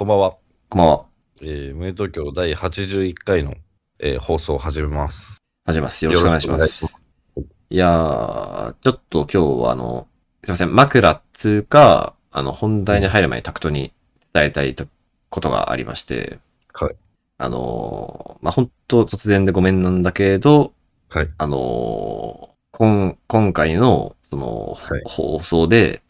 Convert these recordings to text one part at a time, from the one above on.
こんばんは。こんばんは。えー、無東京第81回の、えー放送を始めます。始めます。よろしくお願いします。いやー、ちょっと今日はあの、すいません、枕っつうか、あの、本題に入る前にタクトに伝えたいとことがありまして、はい。あのー、まあ、本当突然でごめんなんだけど、はい。あのー、今、今回の、その、はい放送で、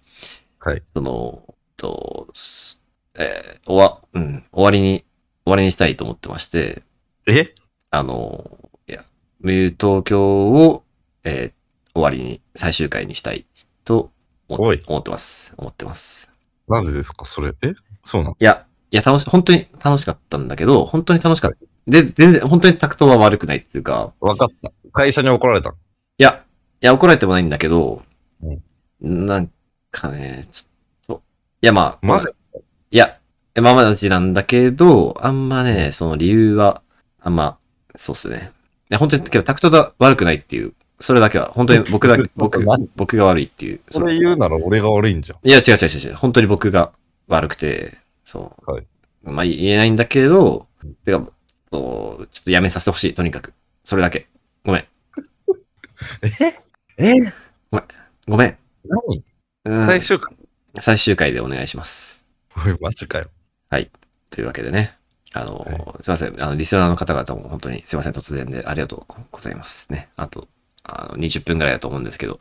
はい。その、と、すえー、終わ、うん、終わりに、終わりにしたいと思ってまして、え？あの、いや、無友東京を、えー終わりに、最終回にしたいと思ってます。思ってます。なぜですか？それ。え？そうなの？いや、いや、楽し、本当に楽しかったんだけど、本当に楽しかった。で、全然、本当にタクトは悪くないっていうか、わかった。会社に怒られた。いや、いや、怒られてもないんだけど、うんなんかね、ちょっと、いや、まあ、マジ？いや、まあまあじなんだけど、あんまね、その理由は、あんま、そうっすね。いや、本当に、けどタクトが悪くないっていう、それだけは、本当に僕だけ、僕 何、僕が悪いっていう。それ言うなら俺が悪いんじゃん。いや、違う違う違う違う。本当に僕が悪くて、そう。はいまあ言えないんだけど、てか、そうちょっとやめさせてほしい、とにかく。それだけ。ごめん。え？ごめん。何？うん最終回？最終回でお願いします。おい、マジかよ。というわけでね。あの、はすいません。あの、リスナーの方々も本当にすいません。突然でありがとうございますね。あと、あの、20分ぐらいだと思うんですけど、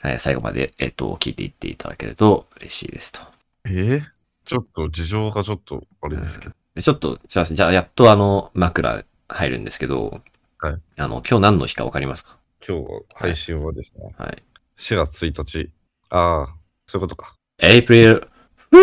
はい最後まで、えっと、聞いていっていただけると嬉しいですと。えちょっと事情がちょっとあれですけど。でちょっと、じゃあ、じゃあやっとあの、枕入るんですけど、はい。あの、今日何の日かわかりますか？今日は配信はですね、はい。4月1日。ああ、そういうことか。エイプリル、は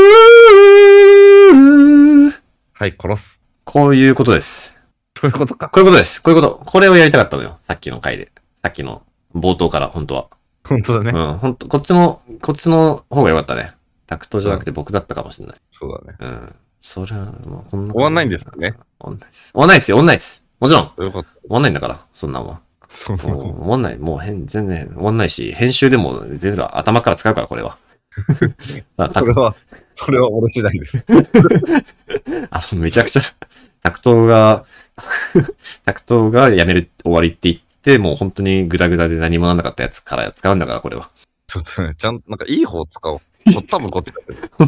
い、殺す。こういうことです。そういうことか。こういうことです。こういうこと。これをやりたかったのよ。さっきの回で。さっきの冒頭から、本当は。本当だね。うん、本当こっちの、こっちの方が良かったね。タクトじゃなくて僕だったかもしれない。そうだね。うん。それは、もうこんな。終わんないんですかね終わんないです。終わんないですよ、終わんないです。もちろん。終よかった。わんないんだから、そんなんは。そう終わんない。もう変、全然終わんないし、編集でも全部頭から使うから、これは。それは、それは俺次第です。あめちゃくちゃ、タクトが、タクトがやめる、終わりって言って、もう本当にグダグダで何もなんなかったやつから使うんだから、これは。ちょっとね、ちゃんなんかいい方使おう。こ多分こっちだけど。本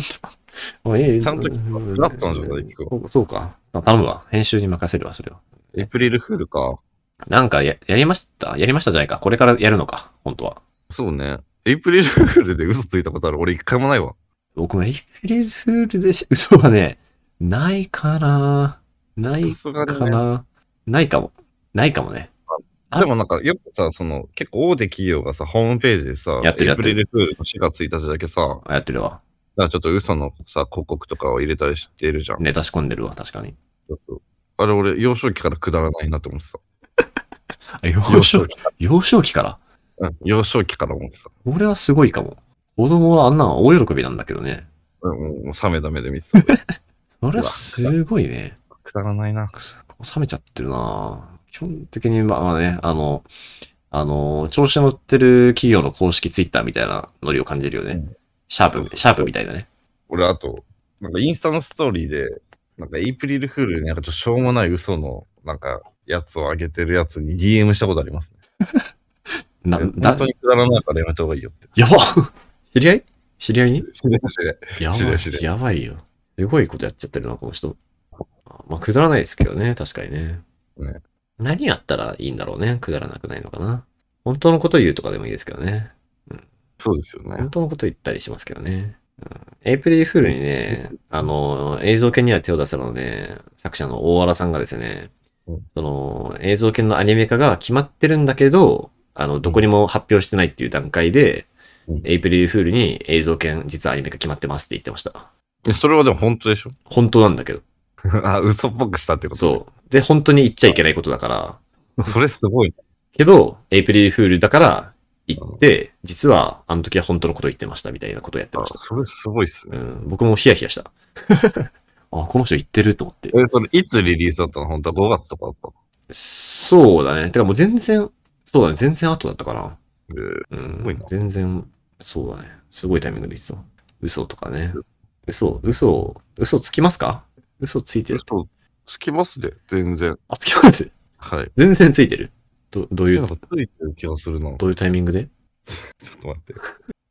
当。いいちゃんとフラットな状態で聞くわそうそうか。頼むわ。編集に任せるわ、それは。エイプリルフールか。なんかや、やりました？やりましたじゃないか。これからやるのか。本当は。そうね。エイプリルフールで嘘ついたことある俺一回もないわ。僕もエイプリルフールでし、嘘はね、ないかなないかにね。な、ないかも。ないかもね。あでもなんか、よくさ、その、結構大手企業がさ、ホームページでさ、やってるエイプリルフールの4月1日だけさ、あやってるわ。なんかちょっと嘘のさ、広告とかを入れたりしてるじゃん。ネタ仕込んでるわ、確かに。あれ俺、幼少期からくだらないなって思ってた。あ幼少期。幼少期から？うん、幼少期から思ってた。俺はすごいかも。子供はあんなの大喜びなんだけどね。うん、もう冷めた目で見てた。それはすごいね。くだらないな。冷めちゃってるな基本的にまあまあね、あの、あの、調子乗ってる企業の公式ツイッターみたいなノリを感じるよね。うんシャープ、そうそうシャープみたいだね。俺、あと、なんかインスタのストーリーで、なんかエイプリルフールになんかちょっとしょうもない嘘の、なんか、やつを上げてるやつに DM したことありますね。な、本だ当、にくだらないからやめた方がいいよって。やば 知り合い？知り合いに？知れ知れやばい知れ知れ。やばいよ。すごいことやっちゃってるな、この人。まあ、くだらないですけどね、確かにね。ね何やったらいいんだろうね。くだらなくないのかな。本当のこと言うとかでもいいですけどね。そうですよね本。当のこと言ったりしますけどね。うん、エイプリルフールにね、あの、映像系には手を出したので、作者の大原さんがですねうん、その、映像系のアニメ化が決まってるんだけど、あの、どこにも発表してないっていう段階で、うんエイプリルフールに映像系実はアニメ化決まってますって言ってました。でそれはでも本当でしょ？本当なんだけど。あ、嘘っぽくしたってこと？そう。で、本当に言っちゃいけないことだから、う。それすごい。けど、エイプリルフールだから言って、実はあの時は本当のことを言ってましたみたいなことをやってました。それすごいっすね。うん、僕もヒヤヒヤした。あ、この人言ってると思って。え、それいつリリースだったの？本当は5月とかだったそうだね。てかもう全然、そうだね。全然後だったかな。えうん、ーすごいな。全然、そうだね。すごいタイミングで言ってた。嘘とかね。嘘、嘘、嘘つきますか？嘘ついてる？嘘つきますで、全然。あ、つきます？はい。全然ついてる？ど、どういう、なんかついてる気がするな。ちょどういうタイミングで？っと待って。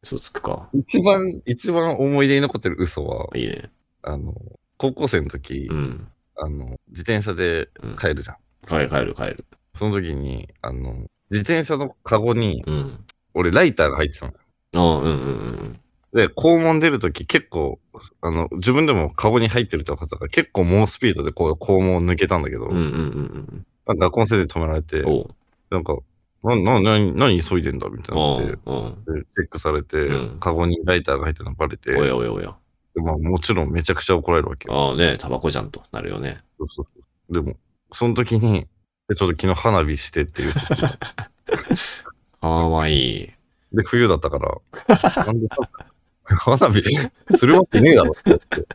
嘘つくか。一番、一番思い出に残ってる嘘は、いいね。あの、高校生の時、うん。あの、自転車で帰るじゃん。帰る帰る帰る。その時に、あの、自転車のカゴに、うん。俺ライターが入ってたの。あうんうんうんで、校門出るとき結構、あの、自分でもカゴに入ってるって分かったから、結構猛スピードでこう校門を抜けたんだけど、うん。うんうんうん学校の先生に止められてうん。、おう。なんか、な、な、な、何急いでんだみたいなおのでう。おう。でチェックされて、うんカゴにライターが入ってるのバレて、おやおやおや。でまあもちろんめちゃくちゃ怒られるわけよ。ああね、タバコじゃんとなるよね。そうそうそう。でも、その時に、でちょっと昨日花火してっていう かわいい。で、冬だったから、なんでさ 花火するわけねえだろって言って、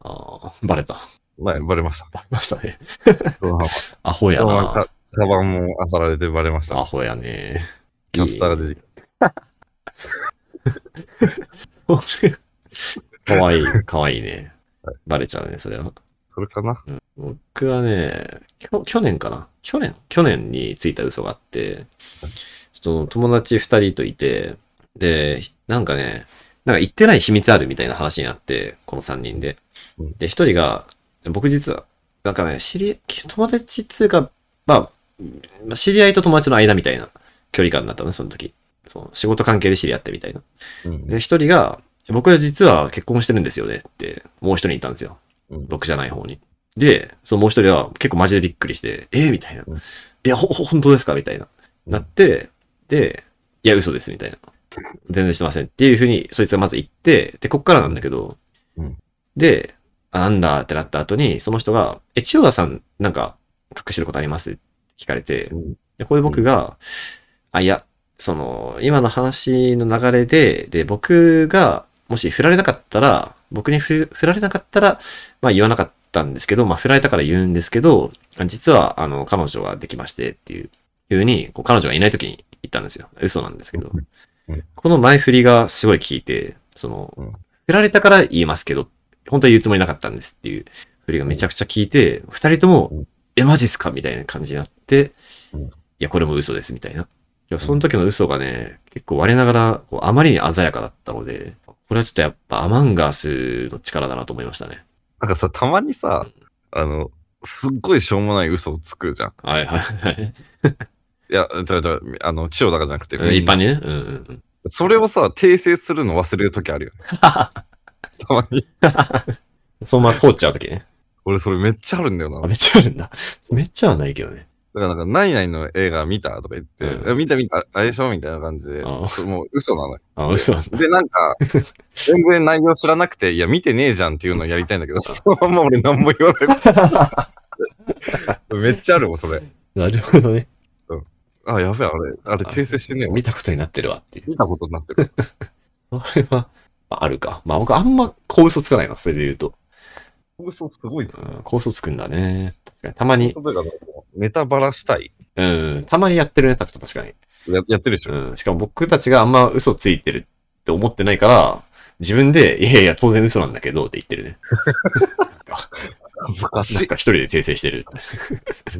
ああ、バレた。まあ、バレました。バレましたね。アホやな。カバンも漁られてバレました。アホやね。キャスターが出てきかわいい、かわいいね。バレちゃうね、それは。た。それかな僕はね、去年かな？去年？去年についた嘘があって、ちょっと友達二人といて、で、なんかね、なんか言ってない秘密あるみたいな話になって、この三人でうん。で、一人が、僕実は、なんかね、知り、友達っつうか、まあ、まあ知り合いと友達の間みたいな距離感だったのね、その時。そう仕事関係で知り合ってみたいな。うん。で、一人が、僕は実は結婚してるんですよねって、もう一人言ったんですよ。うん僕じゃない方に。で、そのもう一人は結構マジでびっくりして、えー、みたいな。うんいや、ほ、ほ本当ですか？みたいな。なって、で、いや、嘘です、みたいな。全然してませんっていうふうに、そいつがまず言って、で、こっからなんだけど、うんで、あなんだってなった後に、その人が、え、千代田さん、なんか、隠してることあります？って聞かれて、うんで、これ僕が、あ、いや、その、今の話の流れで、で、僕が、もし振られなかったら、僕に振振られなかったら、まあ言わなかったんですけど、まあ振られたから言うんですけど、実は、あの、彼女ができましてっていう、ふうに、こう彼女がいない時に言ったんですよ。嘘なんですけどうん。この前振りがすごい効いて、そのうん、振られたから言いますけど、本当は言うつもりなかったんですっていう振りがめちゃくちゃ効いて、二人ともうん、え、マジっすかみたいな感じになって、うんいや、これも嘘です、みたいな。いや、その時の嘘がね、結構我ながら、こうあまりに鮮やかだったので、これはちょっとやっぱアマンガースの力だなと思いましたね。なんかさ、たまにさ、あの、すっごいしょうもない嘘をつくじゃん。はいはいはい。いや、ちょちょあの、千代田がじゃなくて、一般にね。うんうんうん。それをさ、訂正するの忘れるときあるよね。たまに。そのまま通っちゃう時ね。俺それめっちゃあるんだよな。めっちゃあるんだ。めっちゃはないけどね。からなんか、何々の映画見たとか言って、うん見た見た、あれでしょみたいな感じで、あもう嘘なのよ。あ、嘘なんだ。で、なんか、全然内容知らなくて、いや、見てねえじゃんっていうのをやりたいんだけど、そのまま俺何も言わない。めっちゃあるもん、それ。なるほどね。あ、やべえ、あれ、あれ訂正してねえわ。見たことになってるわっていう。見たことになってる。それは、まああるか。まあ僕あんま小嘘つかないな、それで言うと。嘘すごいぞ。うん、小嘘つくんだね。確かに。たまに、嘘というかネタバラしたい。うん、たまにやってるね、タクト確かに。ややってるでしょ。うん。しかも僕たちがあんま嘘ついてるって思ってないから、自分で、いやいや、当然嘘なんだけどって言ってるね。恥ずかしい。なんか一人で訂正してる。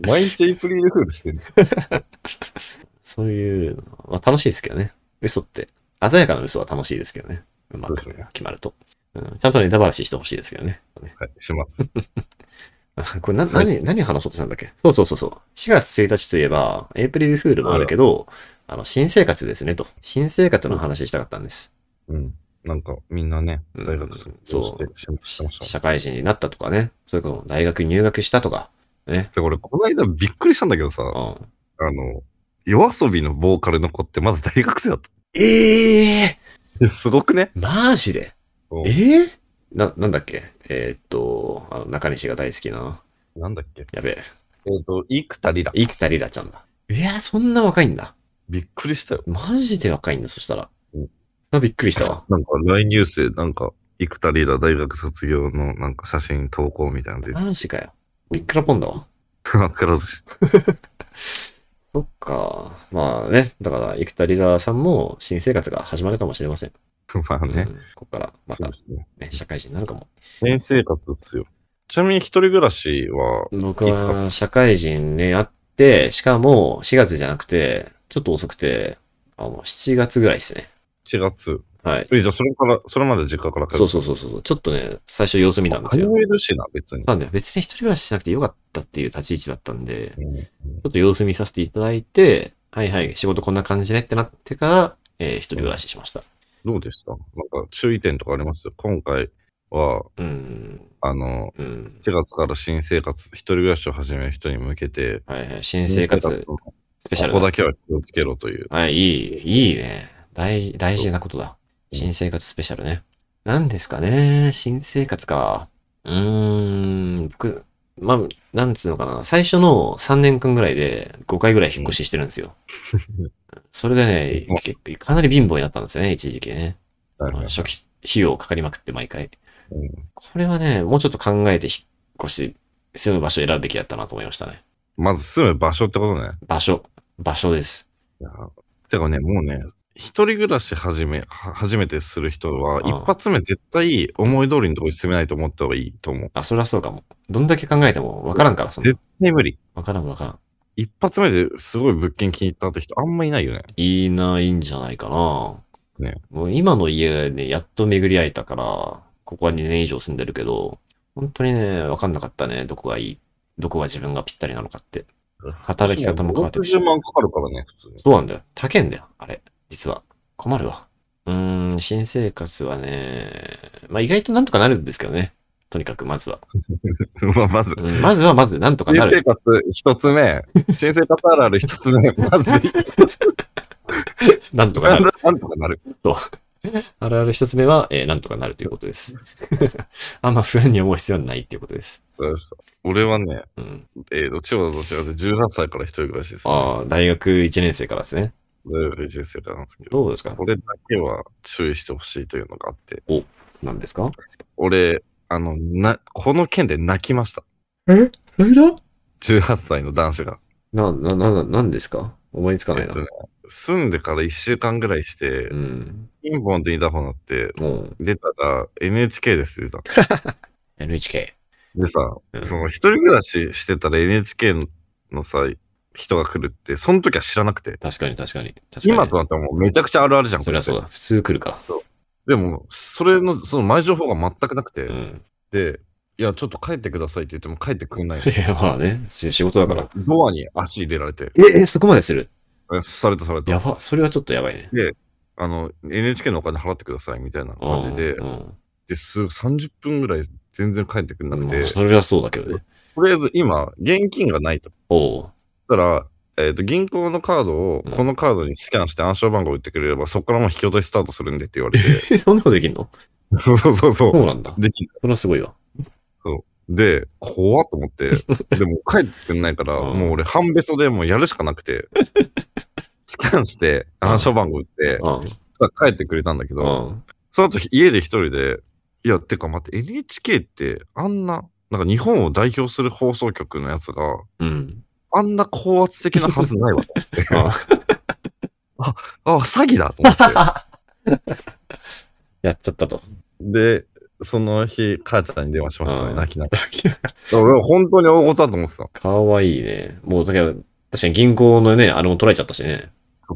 毎日エイプリルフールしてんの。そういうのは、まあ楽しいですけどね。嘘って。鮮やかな嘘は楽しいですけどね。うまくそうですね決まると。うん、ちゃんとネタバラシしてほしいですけどね。はい、します。これな、何、何話そうとしたんだっけ？そうそうそうそう。4月1日といえば、エイプリルフールもあるけど、あの、新生活ですねと。新生活の話したかったんです。うん。なんか、みんなね、うん大学卒業して、ししてましたもん。社会人になったとかね。それこそ大学に入学したとか。ね。で、俺、この間びっくりしたんだけどさ、うん。あの、夜遊びのボーカルの子ってまだ大学生だった。えええ すごくねー、マジで？うんええな、なんだっけ？えーっと、あの、中西が大好きな。なんだっけ？やべえ。えっ、と、生田リラ。生田リラちゃんだ。いや、そんな若いんだ。びっくりしたよ。マジで若いんだ、そしたら。うんあびっくりしたわ。なんか、来入生、なんか、生田リラ大学卒業のなんか写真投稿みたいなので、マジかよ。びっくらぽんだわ。わからずし。そっか。まあね、だから、生田リラさんも新生活が始まるかもしれません。まあねう、んここからまたね。ね、社会人になるかも。新生活ですよ。ちなみに一人暮らしは、僕は社会人ね、やって、しかも4月じゃなくて、ちょっと遅くて、あの、7月ぐらいですね。1月。はい。え、じゃあそれから、それまで実家から帰る？そうそうそうそう。ちょっとね、最初様子見たんです通よ。えるしな、別に。なんで、別に一人暮らししなくてよかったっていう立ち位置だったんで、うんちょっと様子見させていただいて、はいはい、仕事こんな感じねってなってから、えー一人暮らししました。どうでした？なんか注意点とかあります？今回は、うん、あの、うん。4月から新生活、一人暮らしを始める人に向けて、はいはい、新生活のスペシャルな。ここだけは気をつけろという。はい、いい、いいね。大、大事なことだ。新生活スペシャルね。何ですかね？新生活か。うーん、僕、まあ、なんつうのかな。最初の3年間ぐらいで5回ぐらい引っ越ししてるんですよ。それでねうん、結構かなり貧乏になったんですよね、一時期ね。初期費用かかりまくって毎回。うんこれはね、もうちょっと考えて引っ越し、住む場所を選ぶべきだったなと思いましたね。まず住む場所ってことね。場所。場所です。いやてかね、もうね、一人暮らし始め、は初めてする人は、うん一発目絶対思い通りのところに住めないと思った方がいいと思う。あ、それはそうかも。どんだけ考えてもわからんから、そんな絶。対無理。わからんわからん。一発目ですごい物件気に入ったって人あんまいないよね。いないんじゃないかな。ねもう今の家ね、やっと巡り会えたから、ここは2年以上住んでるけど、本当にね、わかんなかったね。どこがいい。どこが自分がぴったりなのかって。働き方も変わってくし60。万かかるからね、普通に。そうなんだよ。高いんだよ。あれ。実は。困るわ。うーん、新生活はね、まあ意外となんとかなるんですけどね。とにかくまずは。まあ、まず、うん、まずはまずなんとか新なる。生活一つ目、新生活あるある一つ目、まず、なんとかなる。なんとかなる。あるある一つ目は、えーなんとかなるということです。あんま不安に思う必要はないっていうことです。俺はね、うん。えーと、千代田と違って18歳から一人暮らしです、ね。ああ、大学1年生からですね。大学1年生からなんですけど、どうですか？これだけは注意してほしいというのがあって、何ですか？俺、あの、な、この件で泣きました。え？えだ18歳の男子が。な、な、な、なんですか？思いつかないなえっと。ね、住んでから1週間ぐらいしてう、ん。ピンポンってインターホン鳴って、もう、出たら NHK ですって出た。NHK。でさ、うんその一人暮らししてたら NHK ののさ、人が来るって、その時は知らなくて。確かに確かに。確かに。今となってはもうめちゃくちゃあるあるじゃん。こそりゃそうだ。普通来るかれって。でも、それの、その前情報が全くなくて、ら。うん。で、いや、ちょっと帰ってくださいって言っても帰ってくんない いや、まあね。そういう仕事だから。ドアに足入れられて、え、え、そこまでする？えされたされた。やば。それはちょっとやばいね。あの、NHK のお金払ってくださいみたいな感じでう、んで、すぐ30分ぐらい全然帰ってくんなうん。くて、それはそうだけどね。とりあえず今、現金がないと。おう。だから、えっ、と、銀行のカードをうんこのカードにスキャンして暗証番号打ってくれれば、そこからもう引き落としスタートするんでって言われて。え、そんなことできんの？そうそうそうそそうなんだ。う。できそれはすごいわ。で、怖っと思って、でも帰ってくんないから、うんもう俺半べそでもうやるしかなくて、スキャンして暗証番号打って、帰ってくれたんだけうど、ん。その後家で一人で、いや、てか待って、NHK ってあんな、なんか日本を代表する放送局のやつが、うん。あんな高圧的なはずないわと思って。ああ、詐欺だと思って。やっちゃったと。で、その日、母ちゃんに電話しましたね、うん泣きながら。俺は本当に大事だと思ってた。かわいいね。もう、だけど、確かに銀行のね、あれも取られちゃったしね。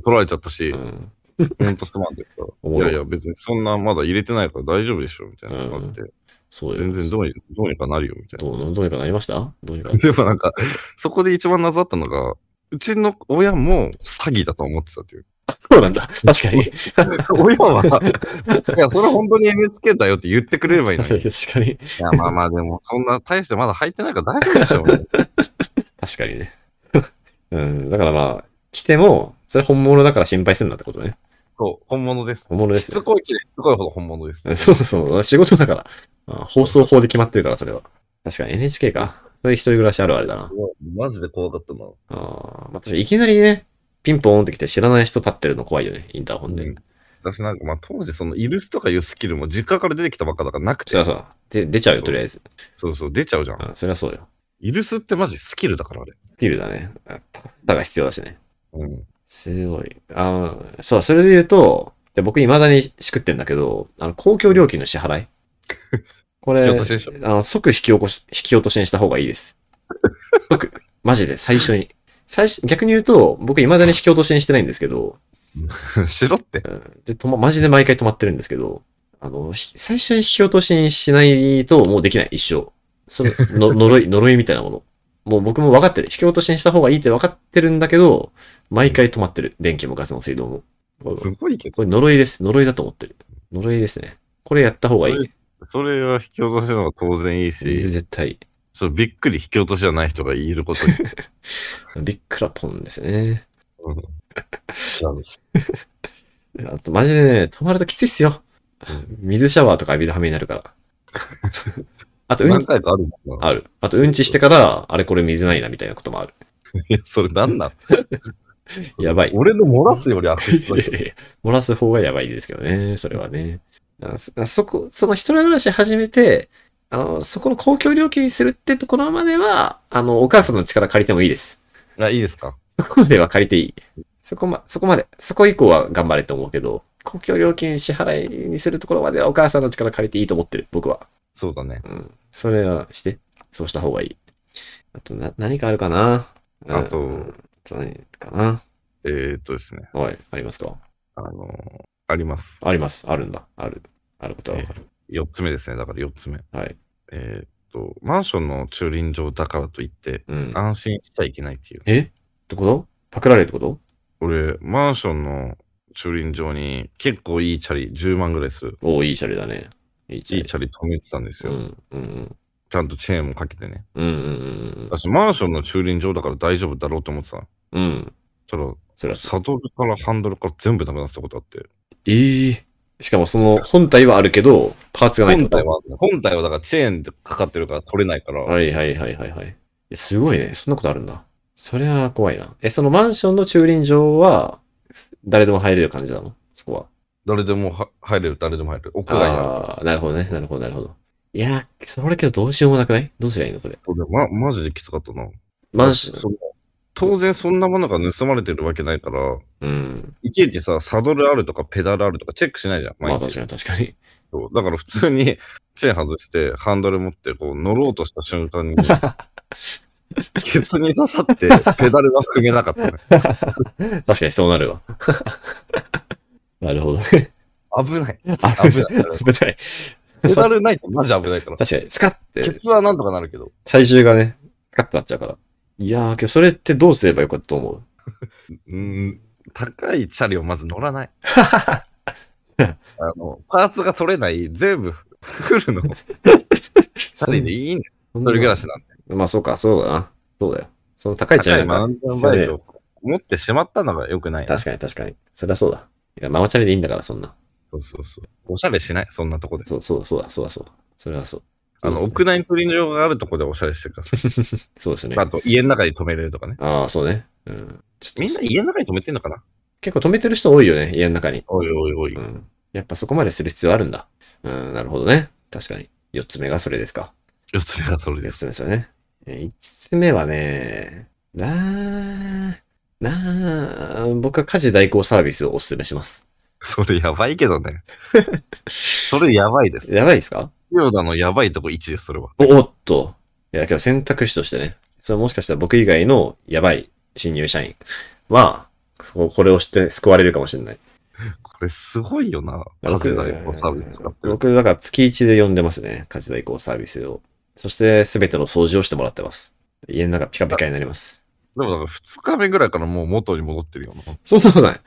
取られちゃったしう、ん。ほんとすまんって言ったらいやいや、別にそんなまだ入れてないから大丈夫でしょ、みたいなのがあって、そうよ。全然どうにどうにかなるよ、みたいな。どう、どうにかなりました？どうにか。でもなんか、そこで一番謎だったのが、うちの親も詐欺だと思ってたっていう。そうなんだ。確かに。親は、いや、それ本当に NHK だよって言ってくれればいいのに。い 確かに。や、まあまあ、でも、そんな大してまだ入ってないから大丈夫でしょ。みたいな確かにね。うん。だからまあ、来ても、それ本物だから心配するんだってことね。そう、本物です。本物ですよしつこいきでしつこいほど本物です。そうそう。仕事だから。あ放送法で決まってるから、それは。確かに NHK か。そういう一人暮らしあるあれだな。マジで怖かったな。あーまあ、確かにいきなりね、ピンポーンって来て知らない人立ってるの怖いよね、インターホンで。うん私なんか、まあ当時そのイルスとかいうスキルも実家から出てきたばっかだからなくてそりゃ、そう。で、出ちゃうよ、とりあえず。そうそう、出ちゃうじゃん。うん、そりゃそうよ。イルスってマジスキルだから、あれ。スキルだね。あだが必要だしね。うん。すごい。あーそう、それで言うと、で僕未だにしくってんだけど、あの、公共料金の支払い？これ、あの即引き起こし、引き落としにした方がいいです。即。マジで、最初に。最初、逆に言うと、僕未だに引き落としにしてないんですけど、しろって。うんで、とま、マジで毎回止まってるんですけど、あの、ひ最初に引き落としにしないともうできない、一生。その、の呪い、呪いみたいなもの。もう僕も分かってる。引き落としにした方がいいって分かってるんだけど、毎回止まってる。電気もガスも水道も。こすごいけど。れ呪いです。呪いだと思ってる。呪いですね。これやった方がいい。それは引き落としの方が当然いいし、絶対。ちょっとびっくり引き落としじゃない人がいることに。ビックラポンですよね。うん あと、マジでね、止まるときついっすよ。水シャワーとか浴びる羽目になるから。あと、うん何、回かあるもんな。ある。あと、うんちしてから、あれこれ水ないなみたいなこともある。いや、それなんなん やばい。俺の漏らすより悪質だけど。漏らす方がやばいですけどね、それはね。あそそこ、その一人暮らし始めて、あの、そこの公共料金にするってところまでは、あの、お母さんの力借りてもいいです。あ、いいですか？そこまでは借りていい。そこま、そこまで、そこ以降は頑張れと思うけど、公共料金支払いにするところまではお母さんの力借りていいと思ってる、僕は。そうだね。うん。それはして。そうした方がいい。あと、な、何かあるかな？あとうんあと何かなえー、っとですね。はい、ありますか？あのーあります。あります。あるんだ。ある。あることはわかる。4つ目ですね。だから4つ目。はい。えーっと、マンションの駐輪場だからといって、うん。安心しちゃいけないっていう。え？ってこと？パクられるってこと？俺、マンションの駐輪場に結構いいチャリ、10万ぐらいする。おおいいチャリだね。いいチャリ。止めてたんですよ。うん。うん。ちゃんとチェーンもかけてね。うん。うん。私、マンションの駐輪場だから大丈夫だろうと思ってた。うん。うん。そしたら、それは、サドルからハンドルから全部ダメなったことあって。ええしかもその本体はあるけど、パーツがないって本体は、本体はだからチェーンでかかってるから取れないから、はいはいはいはいはい。いやすごいね。そんなことあるんだ。それは怖いな。え、そのマンションの駐輪場は、誰でも入れる感じなの？そこは。誰でもは入れる、誰でも入れる。屋外にあるああ、なるほどね。なるほど、なるほど。いや、それけどどうしようもなくない？どうすりゃいいのそれ？それま、マジできつかったな。マンション。その当然そんなものが盗まれてるわけないから、うん。いちいちさ、サドルあるとかペダルあるとかチェックしないじゃん。まあ毎日確かに確かに。そうだから普通にチェーン外して、ハンドル持ってこう乗ろうとした瞬間に、ケツに刺さって、ペダルが踏めなかったね。確かにそうなるわ。なるほどね。危ない。あ危ない。危ない。ペダルないとマジ危ないから。確かに、スカッケてツはなんとかなるけど。体重がね、スカッとなっちゃうから。いやー、けどそれってどうすればよかったと思う？うーん、高いチャリをまず乗らない。あの、パーツが取れない、全部フルのチャリでいいんだよ。そ一人暮らしなんで。まあそうか、そうだな。そうだよ。その高いチャリいんかマウンテンバイクを持ってしまったのが良くないな。確かに確かに。そりゃそうだ。いや、ママチャリでいいんだから、そんな。そうそうそう。おしゃれしない、そんなとこで。そうそうそうだ、そうだそうだ。それはそう。あの、屋内駐輪場があるとこでおしゃれしてください。そうですね。あと、家の中に止めれるとかね。ああ、そうね。うん。ちょっとみんな家の中に止めてんのかな？結構止めてる人多いよね、家の中に。おいおいおい。うん。やっぱそこまでする必要あるんだ。うん、なるほどね。確かに。四つ目がそれですか。四つ目がそれ四です。つ目ですよね。えー五つ目はね、なー、なー、僕は家事代行サービスをお勧めします。それやばいけどね。それやばいです。やばいですか？ヨダのやばいとこ1です、それは。お、おっと。いや、けど選択肢としてね、それもしかしたら僕以外のやばい新入社員は、そこ、これを知って救われるかもしれない。これすごいよな。家僕事代行サービス使ってる。僕、だから月1で呼んでますね。家事代行サービスを。そして、すべての掃除をしてもらってます。家の中ピカピカになります。でもなんか2日目ぐらいからもう元に戻ってるよな。そんなことない。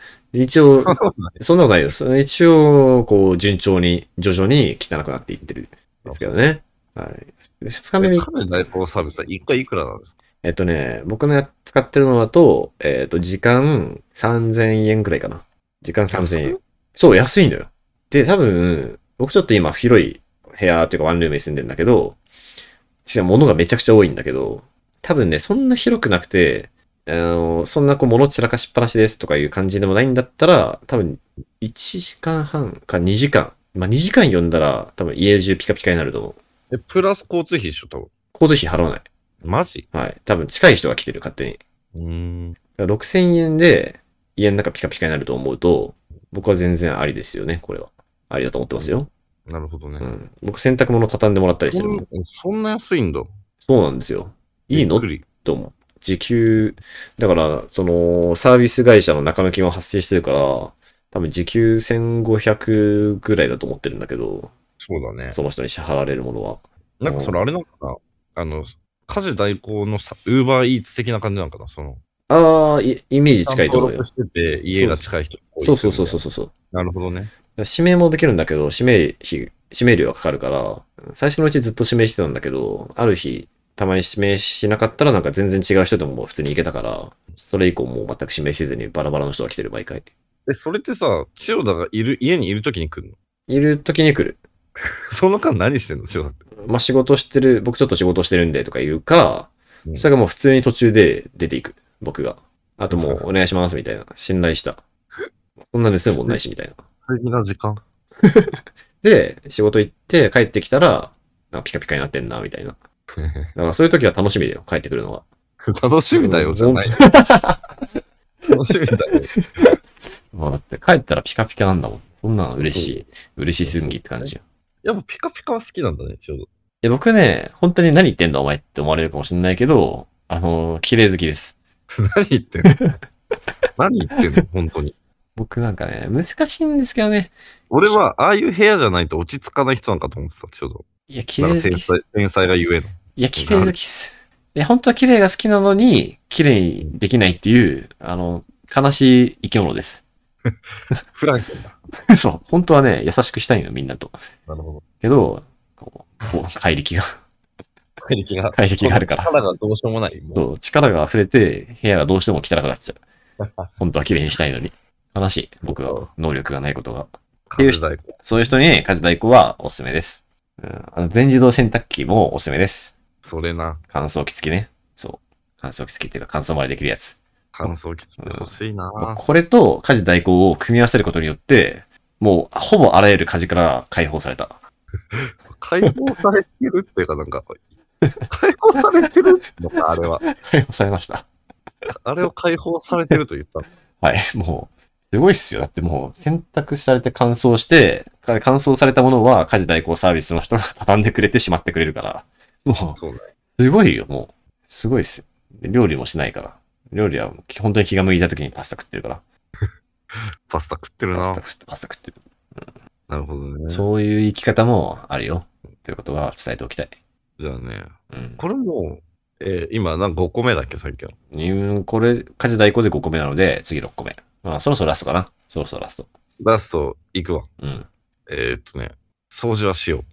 一応、そんなことないよ。そ一応、こう、順調に、徐々に汚くなっていってるんですけどね。はい。二日目に家、事代行サービスは1回いくらなんですか？えっとね、僕のや使ってるのだと、えっと、時間3000円くらいかな。時間3000円。そう、安いのよ。で、多分、僕ちょっと今広い部屋というかワンルームに住んでんだけど、実は物がめちゃくちゃ多いんだけど、多分ね、そんな広くなくて、あの、そんなこう物散らかしっぱなしですとかいう感じでもないんだったら、多分1時間半か2時間。まあ、2時間読んだら多分家中ピカピカになると思う。え、プラス交通費一緒多分。交通費払わない。マジ？はい。多分近い人が来てる、勝手に。うーん。6000円で家の中ピカピカになると思うと、僕は全然ありですよね、これは。ありだと思ってますよ。なるほどね。うん。僕洗濯物畳んでもらったりしてそるそんな安いんだ。そうなんですよ。いいの？と思う。時給、だから、その、サービス会社の中抜きも発生してるから、多分時給1500ぐらいだと思ってるんだけど、そうだね。その人に支払われるものは。なんかそれあれなのかな？あの、家事代行のさ、ウーバーイーツ的な感じなのかな？その、ああ、イイメージ近いと思うよしてて、家が近い人そうそうそうそうう。そうそう。なるほどね。指名もできるんだけど、指名費、指名料がかかるから、最初のうちずっと指名してたんだけど、ある日、たまに指名しなかったらなんか全然違う人でももう普通に行けたから、それ以降もう全く指名せずにバラバラの人が来てる毎回。え、それってさ、千代田がいる、家にいるときに来るの？いる時に来る。その間何してんの千代田って？まあ、仕事してる、僕ちょっと仕事してるんでとか言うか、うんそれがもう普通に途中で出ていく。僕が。あともうお願いしますみたいな。信頼した。そんな盗むもんないしみたいな。素敵な時間。で、仕事行って帰ってきたら、ピカピカになってんな、みたいな。だからそういう時は楽しみだよ、帰ってくるのが。楽しみだよ、じゃない。楽しみだよ。まあだって帰ったらピカピカなんだもん。そんなの嬉しい。嬉しすんぎって感じよ。やっぱピカピカは好きなんだね、ちょうど。え、僕ね、本当に何言ってんだお前って思われるかもしれないけど、あの、綺麗好きです。何言ってんの？何言ってんの？本当に。僕なんかね、難しいんですけどね。俺は、ああいう部屋じゃないと落ち着かない人なんかと思ってた、ちょうど。いや、綺麗好き天才、天才が言えの。いや、綺麗好きっす。いや、本当は綺麗が好きなのに、綺麗にできないっていう、あの、悲しい生き物です。フランケンだ。そう。本当はね、優しくしたいの、みんなと。なるほけど、こう、こう怪力が、ど。怪力が。怪力があるから。力がどうしようもない。そう力が溢れて、部屋がどうしても汚くなっちゃう。本当は綺麗にしたいのに。悲しい。僕は能力がないことが。家事代行。そういう人に家事代行はおすすめです。うん、あの全自動洗濯機もおすすめです。それな。乾燥機付きね。そう。乾燥機付きっていうか乾燥までできるやつ。乾燥機つってほしいな。まあこれと家事代行を組み合わせることによって、もうほぼあらゆる家事から解放された。解放されてるっていうかなんか、解放されてるのか、あれは。解放されました。あれを解放されてると言ったの。はい。もう、すごいっすよ。だってもう洗濯されて乾燥して、乾燥されたものは家事代行サービスの人が畳んでくれてしまってくれるから。もう。すごいよ、もう。すごいっす。で料理もしないから。料理は本当に気が向いた時にパスタ食ってるから。パスタ食ってるなパスタ。食って、パスタ食ってる。なるほどね。そういう生き方もあるよ。ということは伝えておきたい。じゃあね。うんこれもう、えー今、なんか5個目だっけ、さっきは？うん。これ、家事代行で5個目なので、次6個目。まあ、そろそろラストかな。そろそろラスト。ラスト、行くわ。うん。えー、っとね、掃除はしよう。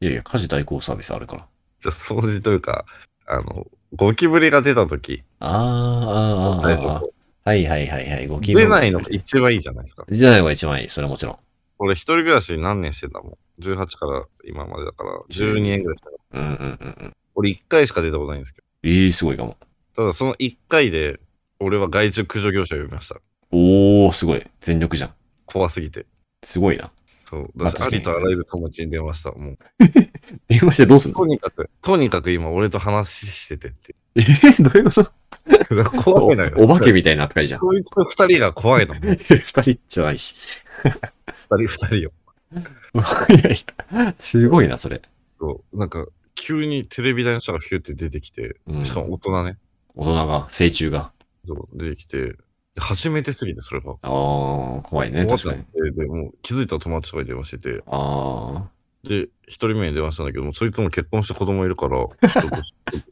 いやいや、家事代行サービスあるから。じゃあ掃除というか、あの、ゴキブリが出た時あーあー、あーあー、はいはいはいはい。ご希出ないのが一番いいじゃないですか。出ないのが一番いい。それはもちろん。俺一人暮らし何年してんだもん。18から今までだから、12年ぐらいしたから。うんうんうんうん。俺1回しか出たことないんですけええすごいかも。ど。ただその1回で、俺は害虫駆除業者を呼びました。おー、すごい。全力じゃん。怖すぎて。すごいな。そう。まあありとあらゆる友達に電話した。もう、電話してどうすんの？とにかく、とにかく今俺と話しててって。えー、どういうこと？怖いのよ。おお化けみたいな扱いじゃん。こいつと二人が怖いの。二 二人じゃないし。人、二人よ。いやいや、すごいな、それ。そう。なんか、急にテレビ台の人がヒューって出てきて、うんしかも大人ね。大人が、成虫が。そう出てきて、で初めてすぎて、それが。あー、怖いね、確かに。に。で、もう気づいたら友達とかに電話してて、あで、一人目に電話したんだけども、そいつも結婚して子供いるから、ちょっ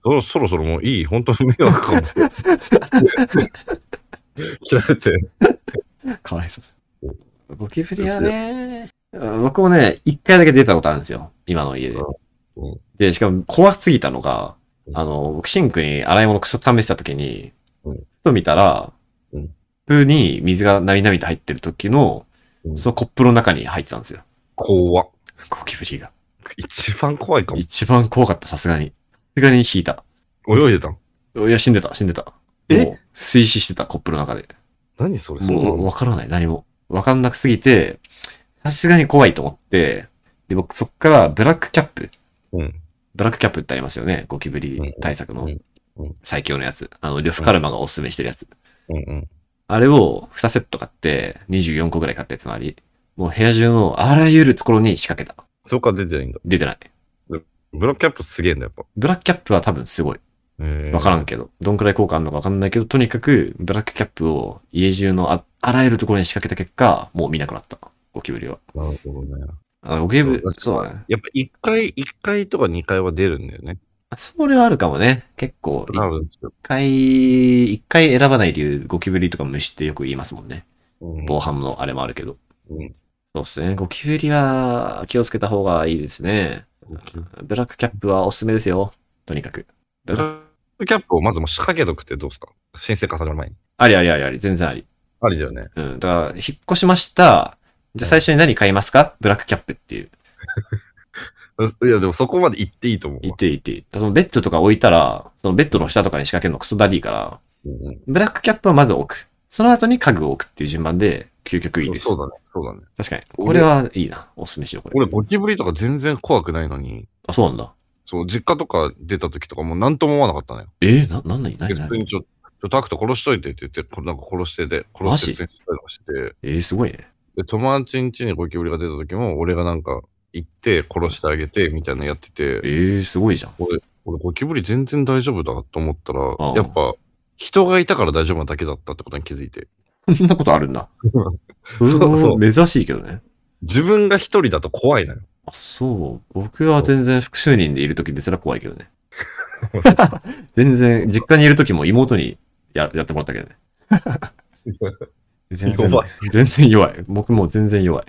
とそ そろそろもういい、本当に迷惑かも。切られて、ー、かわいそう。ゴキブリはね、僕もね、一回だけ出たことあるんですよ。今の家でうん。で、しかも怖すぎたのが、うんあの、僕シンクに洗い物クソ試した時に、うんふと見たら、プに水がなみなみと入ってる時の、うんそのコップの中に入ってたんですよ。怖っ。ゴキブリが。一番怖いかも。一番怖かった、さすがに。さすがに引いた。泳いでたん？いや、死んでた、死んでた。え？もう水死してた、コップの中で。何それ、そもう、うわからない、何も。わかんなくすぎて、さすがに怖いと思って、で、僕そっからブラックキャップ。うん。ブラックキャップってありますよね。ゴキブリ対策のうんうん最強のやつ。あの、呂布カルマがおすすめしてるやつ。うんうん。あれを2セット買って、24個ぐらい買ったやつもあり。もう部屋中のあらゆるところに仕掛けた。そこから出てないんだ。出てない。ブラックキャップすげえんだ、やっぱ。ブラックキャップは多分すごい。えわからんけど。どんくらい効果あるのかわかんないけど、とにかく、ブラックキャップを家中のああらゆるところに仕掛けた結果、もう見なくなった。ゴキブリは。なるほどね。あゴキブリそう、そうだね。やっぱ1回、一回とか2回は出るんだよね。それはあるかもね。結構、一多分ですよ。回、一回選ばない理由、ゴキブリとか虫ってよく言いますもんね。うん防犯のあれもあるけど。うんそうですね。ゴキブリは気をつけた方がいいですね。ブラックキャップはおすすめですよ。とにかく。ブラックキャップをまずもう仕掛けとくってどうですか？申請化始まる前に。ありありありあり、全然あり。ありだよね。うん。だから、引っ越しました。じゃあ最初に何買いますか？ブラックキャップっていう。いや、でもそこまで行っていいと思うわ。言っていい言っていい。そのベッドとか置いたら、そのベッドの下とかに仕掛けるのクソダディから、うんうんブラックキャップはまず置く。その後に家具を置くっていう順番で、究極いいです。そうそうだね。そうだね。確かに。これはいいな。おすすめしよう、これ。俺、ゴキブリとか全然怖くないのに、あ、そうなんだ。そう、実家とか出た時とかもう何とも思わなかったのよ。え？ー、な、なんなに何何普通にちょ、ちょ、タクト殺しといてって言って、これなんか殺してで、殺して普してて、えー、すごいね。で、友達ん家にゴキブリが出た時も、俺がなんか行って殺してあげて、みたいなのやってて、えー、すごいじゃん。俺、俺ゴキブリ全然大丈夫だと思ったらああ、やっぱ、人がいたから大丈夫なだけだったってことに気づいて。そんなことあるんだ。それそうそ珍しいけどね。自分が一人だと怖いのよ。あ、そう。僕は全然複数人でいるときですら怖いけどね。全然、実家にいるときも妹にややってもらったけどね。全然弱い、全然弱い。僕も全然弱い。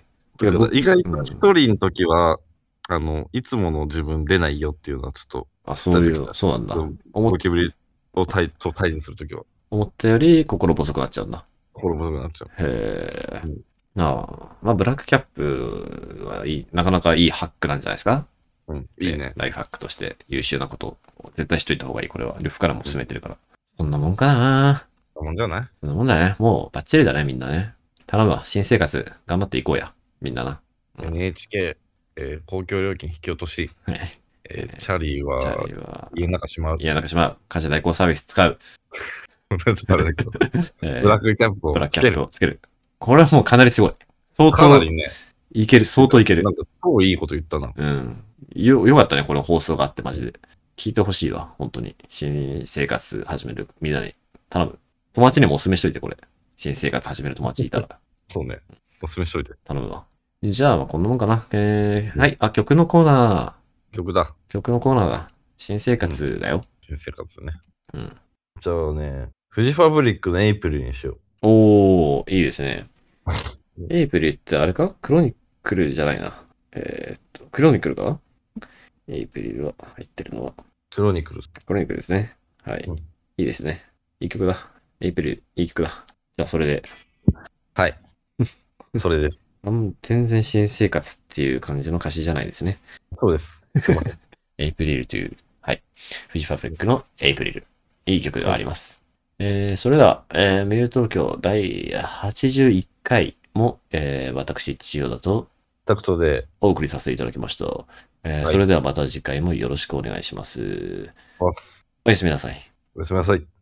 意外うんと一人の時は、あの、いつもの自分出ないよっていうのはちょっと、あ、そういう、そうなんだ。思っゴキブリを対と対峙するときは、思ったより心細くなっちゃうんだ。心細くなっちゃう。へえうん。ああ、まあ、ブラックキャップはいい、なかなかいいハックなんじゃないですか？うん、いいね。ライフハックとして優秀なことを絶対しといた方がいい。これは。ルフからも進めてるから。そんなもんかなそんなもんじゃない？そんなもんだね。もうバッチリだね、みんなね。頼むわ。新生活頑張っていこうや。みんなな。うん ?NHK、えー公共料金引き落とし、はい。えーチャリチャはリは、家の中しまう。いや、なんかしまう。家事代行サービス使う。ちょっとあれだけど、えーブラックキャップをブラックキャップつける。をつける。これはもうかなりすごい。相当かなりね、いける。相当いけるな。んか超いいこと言ったな。うん。よ、よかったね、この放送があって、マジで。聞いてほしいわ、本当に。新生活始めるみんなに。頼む。友達にもお勧めしといて、これ。新生活始める友達いたら。そうね。おすすめしといて。頼むわ。じゃあ、まあこんなもんかな。えー、はい。あ、曲のコーナ曲だ。ー。曲のコーナーだ。新生活だよ。新生活ね。うん。じゃあね、フジファブリックのエイプリルにしよおー、いいですね。エイプリルってあれか？クロニクルじゃないな。えー、っと、クロニクルかな？エイプリルは入ってるのは。う。クロニクルス。クロニクルですね。はい。うんいいですね。いい曲だ。エイプリル、いい曲だ。じゃあ、それで。はい。それです。あん全然新生活っていう感じの歌詞じゃないですね。そうです。すいません。エイプリルという、はい。フジファブリックのエイプリル。いい曲ではあります。えー、それでは、えー、メール東京第81回も、えー、私、千代田とタクトで、お送りさせていただきました。えーはいそれではまた次回もよろしくお願いし。ます。おやすみなさい。おやすみなさい。